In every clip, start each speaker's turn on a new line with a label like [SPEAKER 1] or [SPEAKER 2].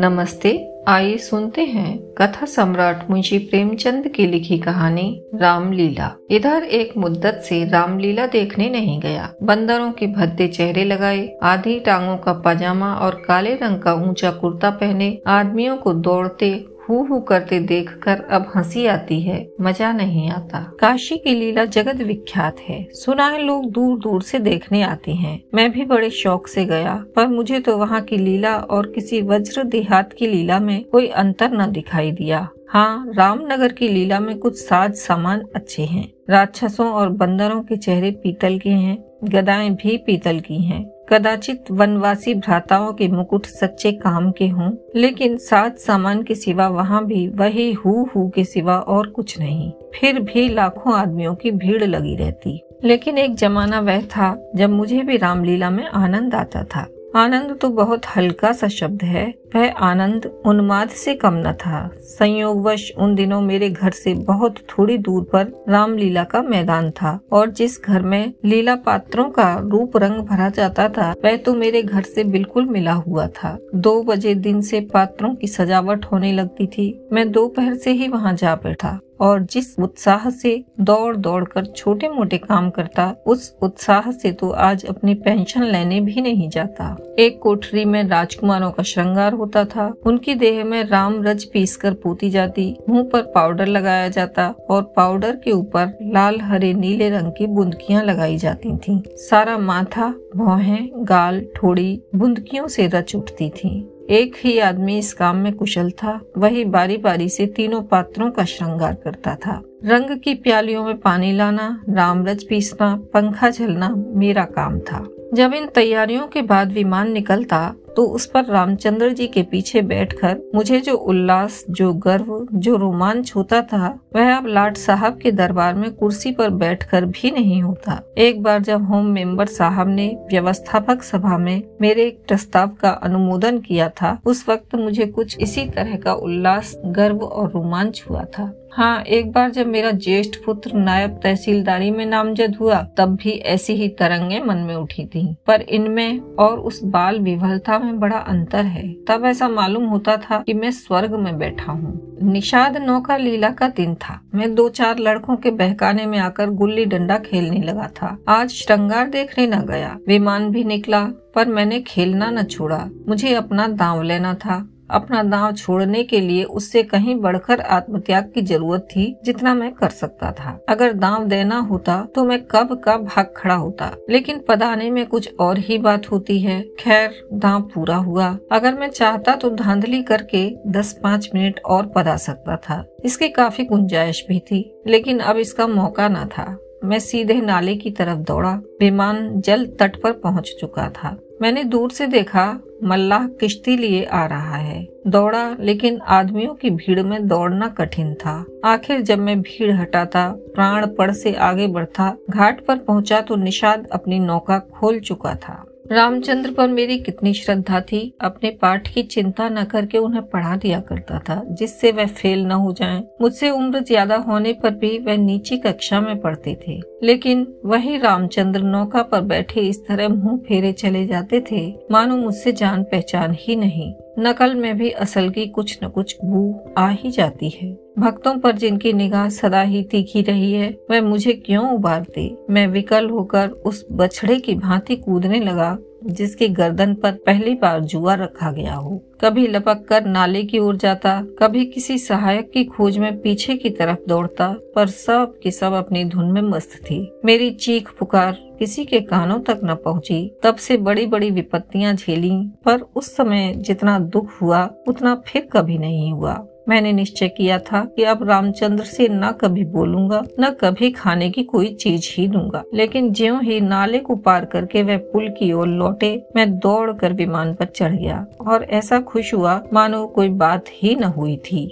[SPEAKER 1] नमस्ते आइए सुनते हैं कथा सम्राट मुंशी प्रेमचंद की लिखी कहानी रामलीला इधर एक मुद्दत से रामलीला देखने नहीं गया बंदरों के भद्दे चेहरे लगाए आधी टांगों का पजामा और काले रंग का ऊंचा कुर्ता पहने आदमियों को दौड़ते हु हु करते देखकर अब हंसी आती है मजा नहीं आता काशी की लीला जगत विख्यात है सुना है लोग दूर दूर से देखने आते हैं मैं भी बड़े शौक से गया पर मुझे तो वहाँ की लीला और किसी वज्र देहात की लीला में कोई अंतर न दिखाई दिया हाँ रामनगर की लीला में कुछ साज सामान अच्छे हैं राक्षसों और बंदरों के चेहरे पीतल के हैं गदाएं भी पीतल की हैं कदाचित वनवासी भ्राताओं के मुकुट सच्चे काम के हों लेकिन साथ सामान के सिवा वहाँ भी वही हु हु के सिवा और कुछ नहीं फिर भी लाखों आदमियों की भीड़ लगी रहती लेकिन एक जमाना वह था जब मुझे भी रामलीला में आनंद आता था आनंद तो बहुत हल्का सा शब्द है वह आनंद उन्माद से कम न था संयोगवश उन दिनों मेरे घर से बहुत थोड़ी दूर पर रामलीला का मैदान था और जिस घर में लीला पात्रों का रूप रंग भरा जाता था वह तो मेरे घर से बिल्कुल मिला हुआ था दो बजे दिन से पात्रों की सजावट होने लगती थी मैं दोपहर से ही वहाँ जा बैठा और जिस उत्साह से दौड़ दौड़ कर छोटे मोटे काम करता उस उत्साह से तो आज अपनी पेंशन लेने भी नहीं जाता एक कोठरी में राजकुमारों का श्रृंगार होता था उनकी देह में राम रज पीस कर पोती जाती मुंह पर पाउडर लगाया जाता और पाउडर के ऊपर लाल हरे नीले रंग की बुंदकियां लगाई जाती थीं। सारा माथा भौहें गाल ठोड़ी बुंदकियों से रच उठती थी एक ही आदमी इस काम में कुशल था वही बारी बारी से तीनों पात्रों का श्रृंगार करता था रंग की प्यालियों में पानी लाना रामरज पीसना पंखा झलना मेरा काम था जब इन तैयारियों के बाद विमान निकलता तो उस पर रामचंद्र जी के पीछे बैठकर मुझे जो उल्लास जो गर्व जो रोमांच होता था वह अब लाट साहब के दरबार में कुर्सी पर बैठकर भी नहीं होता एक बार जब होम मेंबर साहब ने व्यवस्थापक सभा में मेरे एक प्रस्ताव का अनुमोदन किया था उस वक्त मुझे कुछ इसी तरह का उल्लास गर्व और रोमांच हुआ था हाँ एक बार जब मेरा ज्येष्ठ पुत्र नायब तहसीलदारी में नामजद हुआ तब भी ऐसी ही तरंगे मन में उठी थी पर इनमें और उस बाल विवलता में बड़ा अंतर है तब ऐसा मालूम होता था कि मैं स्वर्ग में बैठा हूँ निषाद नौका लीला का दिन था मैं दो चार लड़कों के बहकाने में आकर गुल्ली डंडा खेलने लगा था आज श्रृंगार देखने न गया विमान भी निकला पर मैंने खेलना न छोड़ा मुझे अपना दांव लेना था अपना दाव छोड़ने के लिए उससे कहीं बढ़कर आत्मत्याग की जरूरत थी जितना मैं कर सकता था अगर दाव देना होता तो मैं कब का भाग खड़ा होता लेकिन पदाने में कुछ और ही बात होती है खैर दाव पूरा हुआ अगर मैं चाहता तो धांधली करके दस पाँच मिनट और पदा सकता था इसकी काफी गुंजाइश भी थी लेकिन अब इसका मौका न था मैं सीधे नाले की तरफ दौड़ा विमान जल तट पर पहुंच चुका था मैंने दूर से देखा मल्लाह किश्ती लिए आ रहा है दौड़ा लेकिन आदमियों की भीड़ में दौड़ना कठिन था आखिर जब मैं भीड़ हटाता पड़ से आगे बढ़ता घाट पर पहुंचा तो निषाद अपनी नौका खोल चुका था रामचंद्र पर मेरी कितनी श्रद्धा थी अपने पाठ की चिंता न करके उन्हें पढ़ा दिया करता था जिससे वह फेल न हो जाएं। मुझसे उम्र ज्यादा होने पर भी वह नीची कक्षा में पढ़ते थे लेकिन वही रामचंद्र नौका पर बैठे इस तरह मुंह फेरे चले जाते थे मानो मुझसे जान पहचान ही नहीं नकल में भी असल की कुछ न कुछ बू आ ही जाती है भक्तों पर जिनकी निगाह सदा ही तीखी रही है वह मुझे क्यों उबारती मैं विकल होकर उस बछड़े की भांति कूदने लगा जिसके गर्दन पर पहली बार जुआ रखा गया हो कभी लपक कर नाले की ओर जाता कभी किसी सहायक की खोज में पीछे की तरफ दौड़ता पर सब की सब अपनी धुन में मस्त थी मेरी चीख पुकार किसी के कानों तक न पहुंची तब से बड़ी बड़ी विपत्तियां झेली पर उस समय जितना दुख हुआ उतना फिर कभी नहीं हुआ मैंने निश्चय किया था कि अब रामचंद्र से न कभी बोलूंगा न कभी खाने की कोई चीज ही दूंगा लेकिन ज्यो ही नाले को पार करके वह पुल की ओर लौटे मैं दौड़ कर विमान पर चढ़ गया और ऐसा खुश हुआ मानो कोई बात ही न हुई थी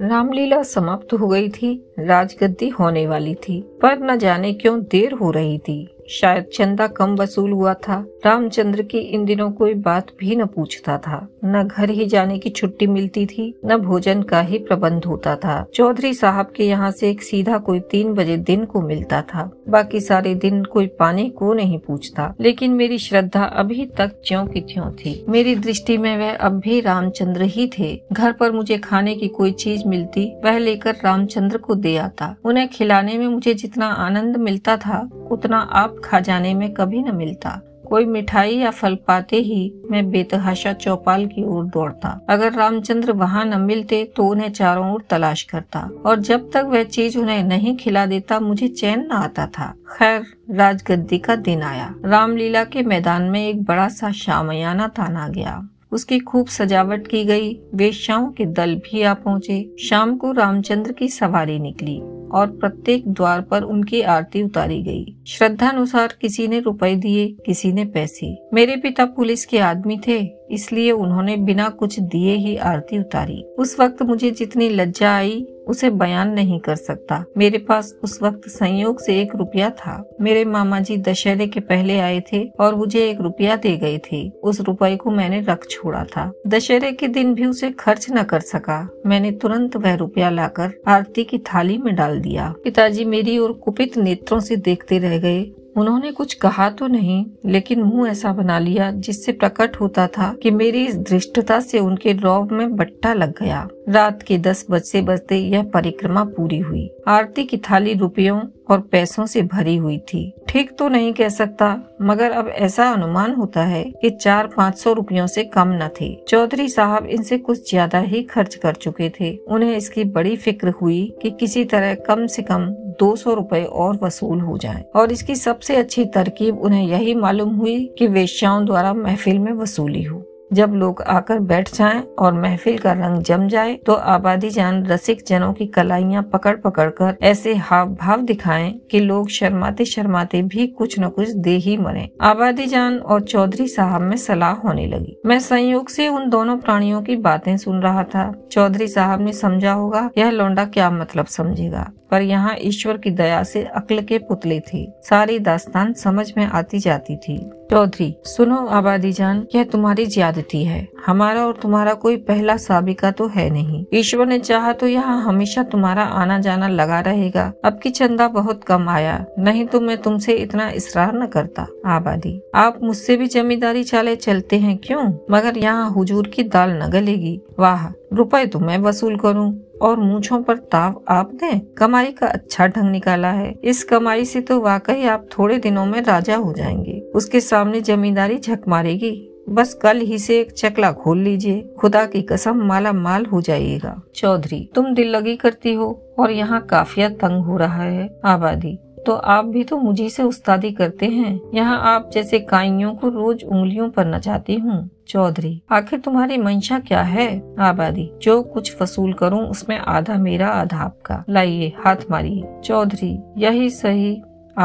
[SPEAKER 1] रामलीला समाप्त हो गई थी राजगद्दी होने वाली थी पर न जाने क्यों देर हो रही थी शायद चंदा कम वसूल हुआ था रामचंद्र की इन दिनों कोई बात भी न पूछता था न घर ही जाने की छुट्टी मिलती थी न भोजन का ही प्रबंध होता था चौधरी साहब के यहाँ से एक सीधा कोई तीन बजे दिन को मिलता था बाकी सारे दिन कोई पाने को नहीं पूछता लेकिन मेरी श्रद्धा अभी तक ज्यो की त्यों थी मेरी दृष्टि में वह अब भी रामचंद्र ही थे घर पर मुझे खाने की कोई चीज मिलती वह लेकर रामचंद्र को दे आता उन्हें खिलाने में मुझे जितना आनंद मिलता था उतना आप खजाने में कभी न मिलता कोई मिठाई या फल पाते ही मैं बेतहाशा चौपाल की ओर दौड़ता अगर रामचंद्र वहाँ न मिलते तो उन्हें चारों ओर तलाश करता और जब तक वह चीज उन्हें नहीं खिला देता मुझे चैन न आता था खैर राजगद्दी का दिन आया रामलीला के मैदान में एक बड़ा सा शामयाना ताना गया उसकी खूब सजावट की गई वेश्याओं के दल भी आ पहुँचे शाम को रामचंद्र की सवारी निकली और प्रत्येक द्वार पर उनकी आरती उतारी गई श्रद्धानुसार किसी ने रुपए दिए किसी ने पैसे मेरे पिता पुलिस के आदमी थे इसलिए उन्होंने बिना कुछ दिए ही आरती उतारी उस वक्त मुझे जितनी लज्जा आई उसे बयान नहीं कर सकता मेरे पास उस वक्त संयोग से एक रुपया था मेरे मामा जी दशहरे के पहले आए थे और मुझे एक रुपया दे गए थे उस रुपये को मैंने रख छोड़ा था दशहरे के दिन भी उसे खर्च न कर सका मैंने तुरंत वह रुपया लाकर आरती की थाली में डाल दिया पिताजी मेरी और कुपित नेत्रों से देखते रह गए उन्होंने कुछ कहा तो नहीं लेकिन मुंह ऐसा बना लिया जिससे प्रकट होता था कि मेरी इस धृष्टता से उनके रौब में बट्टा लग गया रात के दस बजते बजते यह परिक्रमा पूरी हुई आरती की थाली रुपयों और पैसों से भरी हुई थी ठीक तो नहीं कह सकता मगर अब ऐसा अनुमान होता है कि चार पाँच सौ रुपयों से कम न थे चौधरी साहब इनसे कुछ ज्यादा ही खर्च कर चुके थे उन्हें इसकी बड़ी फिक्र हुई कि किसी तरह कम से कम दो सौ रूपए और वसूल हो जाए और इसकी सबसे अच्छी तरकीब उन्हें यही मालूम हुई कि वेश्याओं द्वारा महफिल में वसूली हो जब लोग आकर बैठ जाएं और महफिल का रंग जम जाए तो आबादी जान रसिक जनों की कलाइयां पकड़ पकड़ कर ऐसे हाव भाव दिखाएं कि लोग शर्माते शर्माते भी कुछ न कुछ दे ही मरे आबादी जान और चौधरी साहब में सलाह होने लगी मैं संयोग से उन दोनों प्राणियों की बातें सुन रहा था चौधरी साहब ने समझा होगा यह लौंडा क्या मतलब समझेगा पर यहाँ ईश्वर की दया से अकल के पुतले थे सारी दास्तान समझ में आती जाती थी चौधरी सुनो आबादी जान यह तुम्हारी ज्यादती है हमारा और तुम्हारा कोई पहला साबिका तो है नहीं ईश्वर ने चाहा तो यहाँ हमेशा तुम्हारा आना जाना लगा रहेगा अब की चंदा बहुत कम आया नहीं तो मैं तुमसे इतना इसरार न करता आबादी आप मुझसे भी जमींदारी चाले चलते हैं क्यों मगर यहाँ हुजूर की दाल न गलेगी वाह रुपए तो मैं वसूल करूं और मूछों पर ताव आपने कमाई का अच्छा ढंग निकाला है इस कमाई से तो वाकई आप थोड़े दिनों में राजा हो जाएंगे उसके सामने जमींदारी झक मारेगी बस कल ही से एक चकला खोल लीजिए खुदा की कसम माला माल हो जाएगा चौधरी तुम दिल लगी करती हो और यहाँ काफिया तंग हो रहा है आबादी तो आप भी तो मुझे से उस्तादी करते हैं यहाँ आप जैसे काइयों को रोज उंगलियों पर नचाती हूँ चौधरी आखिर तुम्हारी मंशा क्या है आबादी जो कुछ वसूल करूँ उसमें आधा मेरा आधा आपका लाइए हाथ मारिए चौधरी यही सही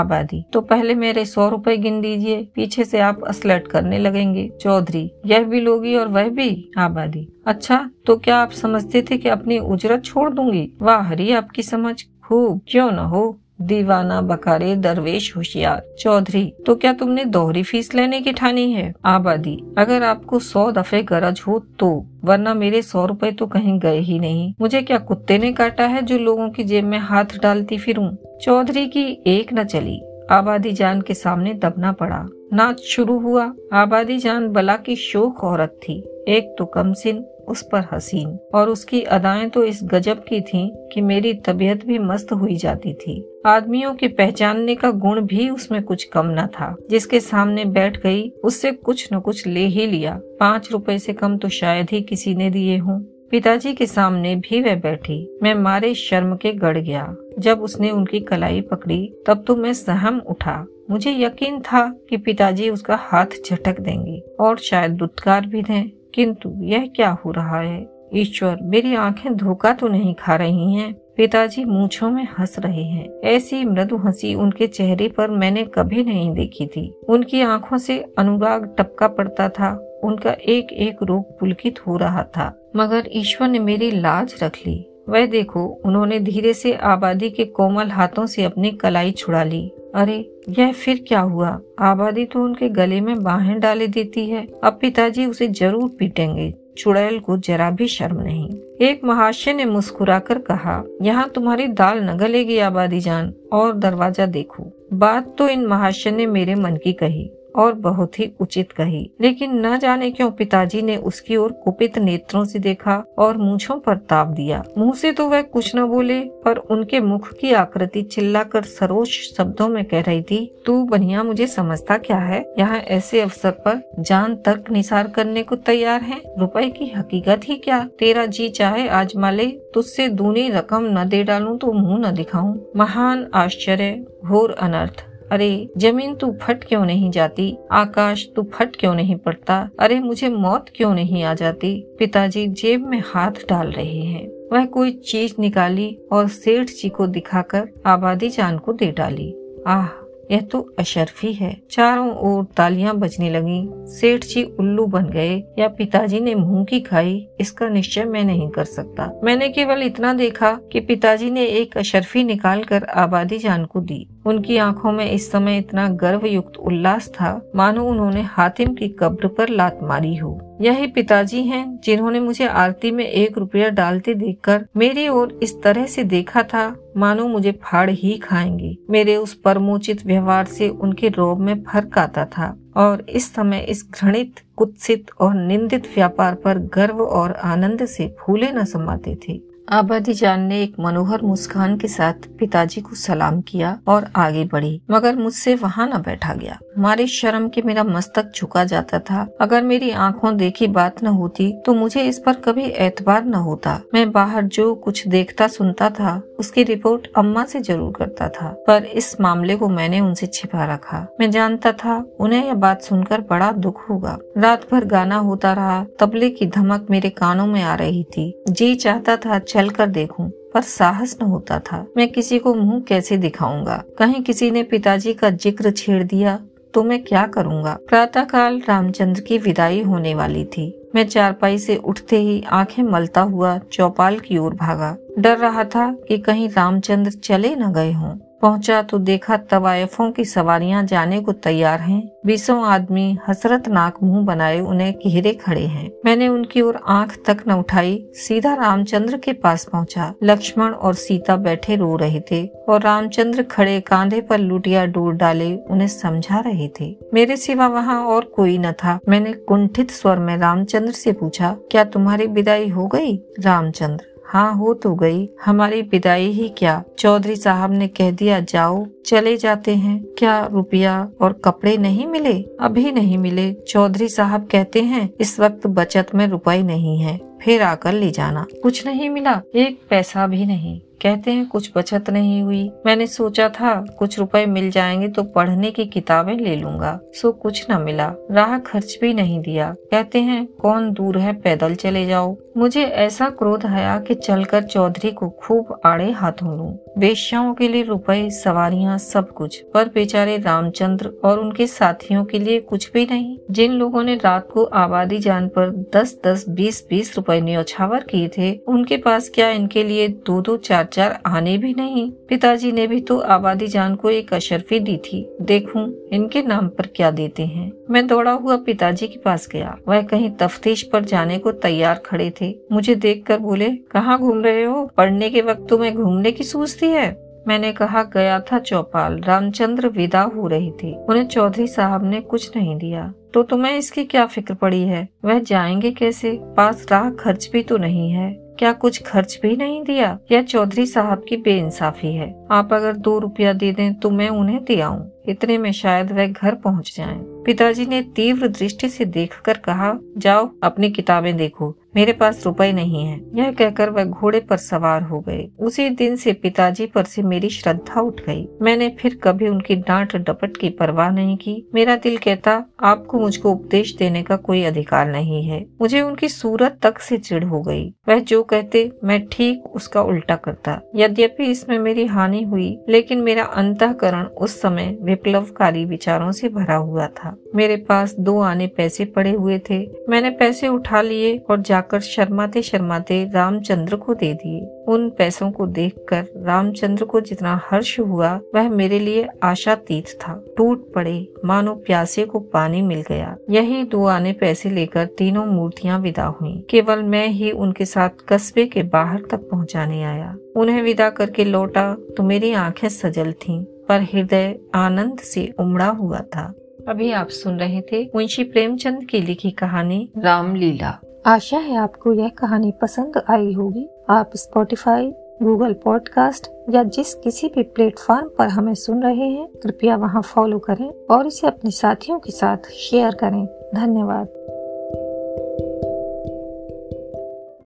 [SPEAKER 1] आबादी तो पहले मेरे सौ रुपए गिन दीजिए पीछे से आप असलट करने लगेंगे चौधरी यह भी लोगी और वह भी आबादी अच्छा तो क्या आप समझते थे कि अपनी उजरत छोड़ दूंगी वाह हरी आपकी समझ खूब क्यों न हो दीवाना बकारे दरवेश होशियार चौधरी तो क्या तुमने दोहरी फीस लेने की ठानी है आबादी अगर आपको सौ दफे गरज हो तो वरना मेरे सौ रुपए तो कहीं गए ही नहीं मुझे क्या कुत्ते ने काटा है जो लोगों की जेब में हाथ डालती फिरूं चौधरी की एक न चली आबादी जान के सामने दबना पड़ा नाच शुरू हुआ आबादी जान बला की शोक औरत थी एक तो कमसिन उस पर हसीन और उसकी अदाएं तो इस गजब की थीं कि मेरी तबीयत भी मस्त हुई जाती थी आदमियों के पहचानने का गुण भी उसमें कुछ कम न था जिसके सामने बैठ गई उससे कुछ न कुछ ले ही लिया पाँच रुपए से कम तो शायद ही किसी ने दिए हों पिताजी के सामने भी वह बैठी मैं मारे शर्म के गड़ गया जब उसने उनकी कलाई पकड़ी तब तो मैं सहम उठा मुझे यकीन था कि पिताजी उसका हाथ झटक देंगे और शायद दुत्कार भी दें किंतु यह क्या हो रहा है ईश्वर मेरी आंखें धोखा तो नहीं खा रही हैं पिताजी मूछो में हंस रहे हैं ऐसी मृदु हंसी उनके चेहरे पर मैंने कभी नहीं देखी थी उनकी आंखों से अनुराग टपका पड़ता था उनका एक एक रोग पुलकित हो रहा था मगर ईश्वर ने मेरी लाज रख ली वह देखो उन्होंने धीरे से आबादी के कोमल हाथों से अपनी कलाई छुड़ा ली अरे यह फिर क्या हुआ आबादी तो उनके गले में बाहें डाले देती है अब पिताजी उसे जरूर पीटेंगे चुड़ैल को जरा भी शर्म नहीं एक महाशय ने मुस्कुराकर कहा यहाँ तुम्हारी दाल न गलेगी आबादी जान और दरवाजा देखो बात तो इन महाशय ने मेरे मन की कही और बहुत ही उचित कही लेकिन न जाने क्यों पिताजी ने उसकी ओर कुपित नेत्रों से देखा और मूछों पर ताप दिया मुंह से तो वह कुछ न बोले पर उनके मुख की आकृति चिल्लाकर सरोज शब्दों में कह रही थी तू बनिया मुझे समझता क्या है यहाँ ऐसे अवसर पर जान तर्क निसार करने को तैयार है रुपए की हकीकत ही क्या तेरा जी चाहे आज माले तुझसे दूनी रकम न दे डालूं तो मुंह न दिखाऊं महान आश्चर्य घोर अनर्थ अरे जमीन तू फट क्यों नहीं जाती आकाश तू फट क्यों नहीं पड़ता अरे मुझे मौत क्यों नहीं आ जाती पिताजी जेब में हाथ डाल रहे हैं वह कोई चीज निकाली और सेठ जी को दिखाकर आबादी जान को दे डाली आह यह तो अशरफी है चारों ओर तालियां बजने लगी सेठ जी उल्लू बन गए या पिताजी ने मुंह की खाई इसका निश्चय मैं नहीं कर सकता मैंने केवल इतना देखा कि पिताजी ने एक अशरफी निकाल कर आबादी जान को दी उनकी आंखों में इस समय इतना गर्व युक्त उल्लास था मानो उन्होंने हातिम की कब्र पर लात मारी हो यही पिताजी हैं जिन्होंने मुझे आरती में एक रुपया डालते देखकर मेरी ओर इस तरह से देखा था मानो मुझे फाड़ ही खाएंगे मेरे उस परमोचित व्यवहार से उनके रोब में फर्क आता था और इस समय इस घृणित कुत्सित और निंदित व्यापार पर गर्व और आनंद से फूले न समाते थे आबादी जान ने एक मनोहर मुस्कान के साथ पिताजी को सलाम किया और आगे बढ़ी मगर मुझसे वहाँ न बैठा गया मारे शर्म के मेरा मस्तक झुका जाता था अगर मेरी आंखों देखी बात न होती तो मुझे इस पर कभी एतबार न होता मैं बाहर जो कुछ देखता सुनता था उसकी रिपोर्ट अम्मा से जरूर करता था पर इस मामले को मैंने उनसे छिपा रखा मैं जानता था उन्हें यह बात सुनकर बड़ा दुख होगा रात भर गाना होता रहा तबले की धमक मेरे कानों में आ रही थी जी चाहता था चल कर देखूं पर साहस न होता था मैं किसी को मुंह कैसे दिखाऊंगा कहीं किसी ने पिताजी का जिक्र छेड़ दिया तो मैं क्या करूंगा प्रातः काल रामचंद्र की विदाई होने वाली थी मैं चारपाई से उठते ही आंखें मलता हुआ चौपाल की ओर भागा डर रहा था कि कहीं रामचंद्र चले न गए हों पहुंचा तो देखा तवायफों की सवारियां जाने को तैयार हैं। बीसों आदमी हसरतनाक मुंह बनाए उन्हें घेरे खड़े हैं मैंने उनकी ओर आंख तक न उठाई सीधा रामचंद्र के पास पहुंचा। लक्ष्मण और सीता बैठे रो रहे थे और रामचंद्र खड़े कांधे पर लुटिया डोर डाले उन्हें समझा रहे थे मेरे सिवा वहाँ और कोई न था मैंने कुंठित स्वर में रामचंद्र से पूछा क्या तुम्हारी विदाई हो गयी रामचंद्र हाँ हो तो गई हमारी विदाई ही क्या चौधरी साहब ने कह दिया जाओ चले जाते हैं क्या रुपया और कपड़े नहीं मिले अभी नहीं मिले चौधरी साहब कहते हैं इस वक्त बचत में रुपए नहीं है फिर आकर ले जाना कुछ नहीं मिला एक पैसा भी नहीं कहते हैं कुछ बचत नहीं हुई मैंने सोचा था कुछ रुपए मिल जाएंगे तो पढ़ने की किताबें ले लूंगा सो कुछ न मिला राह खर्च भी नहीं दिया कहते हैं कौन दूर है पैदल चले जाओ मुझे ऐसा क्रोध आया कि चलकर चौधरी को खूब आड़े हाथों लूं। वेश्याओं के लिए रुपए सवारियां सब कुछ पर बेचारे रामचंद्र और उनके साथियों के लिए कुछ भी नहीं जिन लोगों ने रात को आबादी जान पर दस दस बीस बीस रूपए कोई न्योछावर किए थे उनके पास क्या इनके लिए दो दो चार चार आने भी नहीं पिताजी ने भी तो आबादी जान को एक अशरफी दी थी देखूं इनके नाम पर क्या देते हैं मैं दौड़ा हुआ पिताजी के पास गया वह कहीं तफ्तीश पर जाने को तैयार खड़े थे मुझे देखकर बोले कहाँ घूम रहे हो पढ़ने के वक्त तुम्हें घूमने की सोचती है मैंने कहा गया था चौपाल रामचंद्र विदा हो रही थी उन्हें चौधरी साहब ने कुछ नहीं दिया तो तुम्हें इसकी क्या फिक्र पड़ी है वह जाएंगे कैसे पास राह खर्च भी तो नहीं है क्या कुछ खर्च भी नहीं दिया यह चौधरी साहब की बेइंसाफी है आप अगर दो रुपया दे दें तो मैं उन्हें दे आऊँ इतने में शायद वह घर पहुँच जाए पिताजी ने तीव्र दृष्टि से देखकर कहा जाओ अपनी किताबें देखो मेरे पास रुपए नहीं है यह कहकर वह घोड़े पर सवार हो गए उसी दिन से पिताजी पर से मेरी श्रद्धा उठ गई मैंने फिर कभी उनकी डांट डपट की परवाह नहीं की मेरा दिल कहता आपको मुझको उपदेश देने का कोई अधिकार नहीं है मुझे उनकी सूरत तक से चिढ़ हो गई वह जो कहते मैं ठीक उसका उल्टा करता यद्यपि इसमें मेरी हानि हुई लेकिन मेरा अंतकरण उस समय विप्लवकारी विचारों से भरा हुआ था मेरे पास दो आने पैसे पड़े हुए थे मैंने पैसे उठा लिए और जा जाकर शर्माते शर्माते रामचंद्र को दे दिए उन पैसों को देखकर रामचंद्र को जितना हर्ष हुआ वह मेरे लिए आशातीत था टूट पड़े मानो प्यासे को पानी मिल गया यही दो आने पैसे लेकर तीनों मूर्तियां विदा हुई केवल मैं ही उनके साथ कस्बे के बाहर तक पहुंचाने आया उन्हें विदा करके लौटा तो मेरी आंखें सजल थीं पर हृदय आनंद से उमड़ा हुआ था अभी आप सुन रहे थे मुंशी प्रेमचंद की लिखी कहानी रामलीला आशा है आपको यह कहानी पसंद आई होगी आप स्पॉटिफाई गूगल पॉडकास्ट या जिस किसी भी प्लेटफॉर्म पर हमें सुन रहे हैं कृपया वहाँ फॉलो करें और इसे अपने साथियों के साथ शेयर करें धन्यवाद